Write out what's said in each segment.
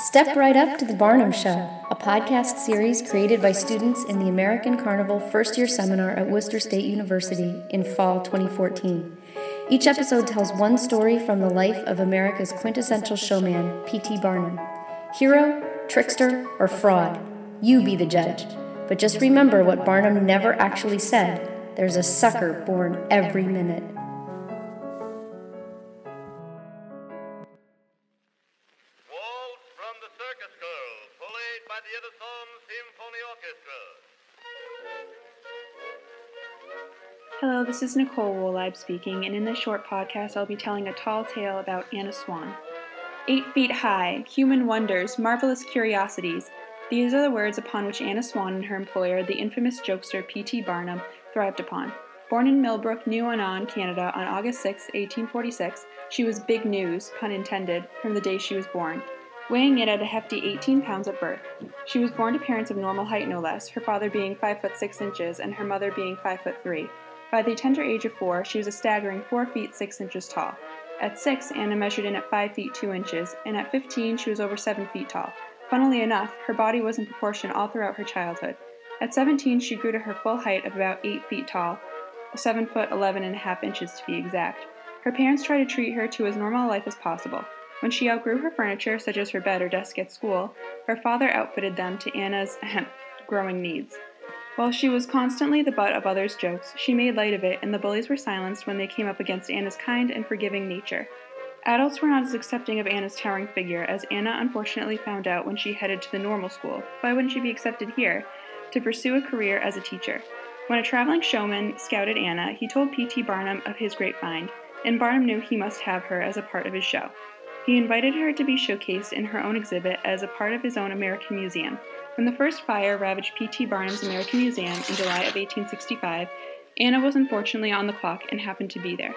Step right up to The Barnum Show, a podcast series created by students in the American Carnival first year seminar at Worcester State University in fall 2014. Each episode tells one story from the life of America's quintessential showman, P.T. Barnum. Hero, trickster, or fraud? You be the judge. But just remember what Barnum never actually said there's a sucker born every minute. Girl, played by the Edison Symphony Orchestra. Hello, this is Nicole Woolib speaking, and in this short podcast, I'll be telling a tall tale about Anna Swan. Eight feet high, human wonders, marvelous curiosities. These are the words upon which Anna Swan and her employer, the infamous jokester P.T. Barnum, thrived upon. Born in Millbrook, New Annan, Canada, on August 6, 1846, she was big news, pun intended, from the day she was born, weighing in at a hefty 18 pounds at birth. She was born to parents of normal height, no less, her father being 5 foot 6 inches and her mother being 5 foot 3. By the tender age of four, she was a staggering 4 feet 6 inches tall. At 6, Anna measured in at 5 feet 2 inches, and at 15, she was over 7 feet tall. Funnily enough, her body was in proportion all throughout her childhood. At 17, she grew to her full height of about 8 feet tall, 7 foot 11 and a half inches to be exact. Her parents tried to treat her to as normal a life as possible. When she outgrew her furniture, such as her bed or desk at school, her father outfitted them to Anna's ahem, growing needs. While she was constantly the butt of others' jokes, she made light of it, and the bullies were silenced when they came up against Anna's kind and forgiving nature. Adults were not as accepting of Anna's towering figure, as Anna unfortunately found out when she headed to the normal school. Why wouldn't she be accepted here? To pursue a career as a teacher. When a traveling showman scouted Anna, he told P.T. Barnum of his great find, and Barnum knew he must have her as a part of his show. He invited her to be showcased in her own exhibit as a part of his own American Museum. When the first fire ravaged P.T. Barnum's American Museum in July of 1865, Anna was unfortunately on the clock and happened to be there.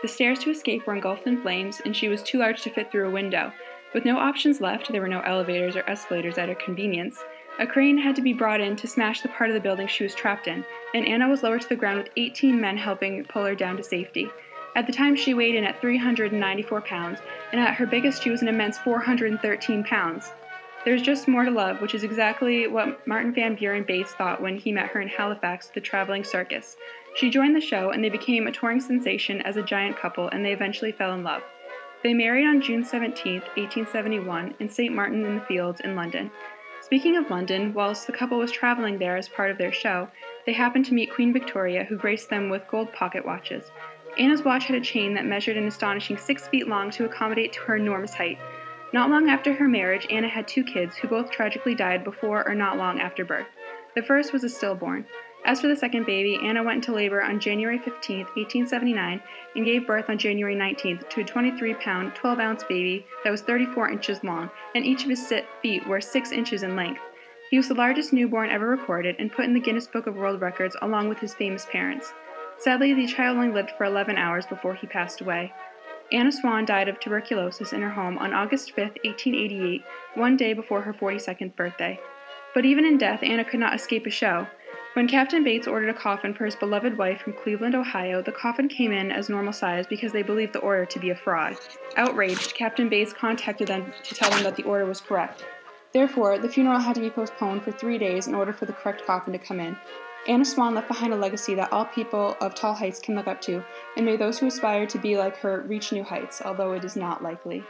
The stairs to escape were engulfed in flames, and she was too large to fit through a window. With no options left, there were no elevators or escalators at her convenience. A crane had to be brought in to smash the part of the building she was trapped in, and Anna was lowered to the ground with 18 men helping pull her down to safety. At the time, she weighed in at 394 pounds, and at her biggest, she was an immense 413 pounds. There's just more to love, which is exactly what Martin Van Buren Bates thought when he met her in Halifax the traveling circus. She joined the show, and they became a touring sensation as a giant couple, and they eventually fell in love. They married on June 17, 1871, in St. Martin in the Fields in London. Speaking of London, whilst the couple was traveling there as part of their show, they happened to meet Queen Victoria, who graced them with gold pocket watches. Anna's watch had a chain that measured an astonishing six feet long to accommodate to her enormous height. Not long after her marriage, Anna had two kids, who both tragically died before or not long after birth. The first was a stillborn. As for the second baby, Anna went into labor on January 15, 1879, and gave birth on January 19th to a 23 pound, 12 ounce baby that was 34 inches long, and each of his feet were 6 inches in length. He was the largest newborn ever recorded and put in the Guinness Book of World Records along with his famous parents. Sadly, the child only lived for 11 hours before he passed away. Anna Swan died of tuberculosis in her home on August 5, 1888, one day before her 42nd birthday. But even in death, Anna could not escape a show. When Captain Bates ordered a coffin for his beloved wife from Cleveland, Ohio, the coffin came in as normal size because they believed the order to be a fraud. Outraged, Captain Bates contacted them to tell them that the order was correct. Therefore, the funeral had to be postponed for three days in order for the correct coffin to come in. Anna Swan left behind a legacy that all people of tall heights can look up to, and may those who aspire to be like her reach new heights, although it is not likely.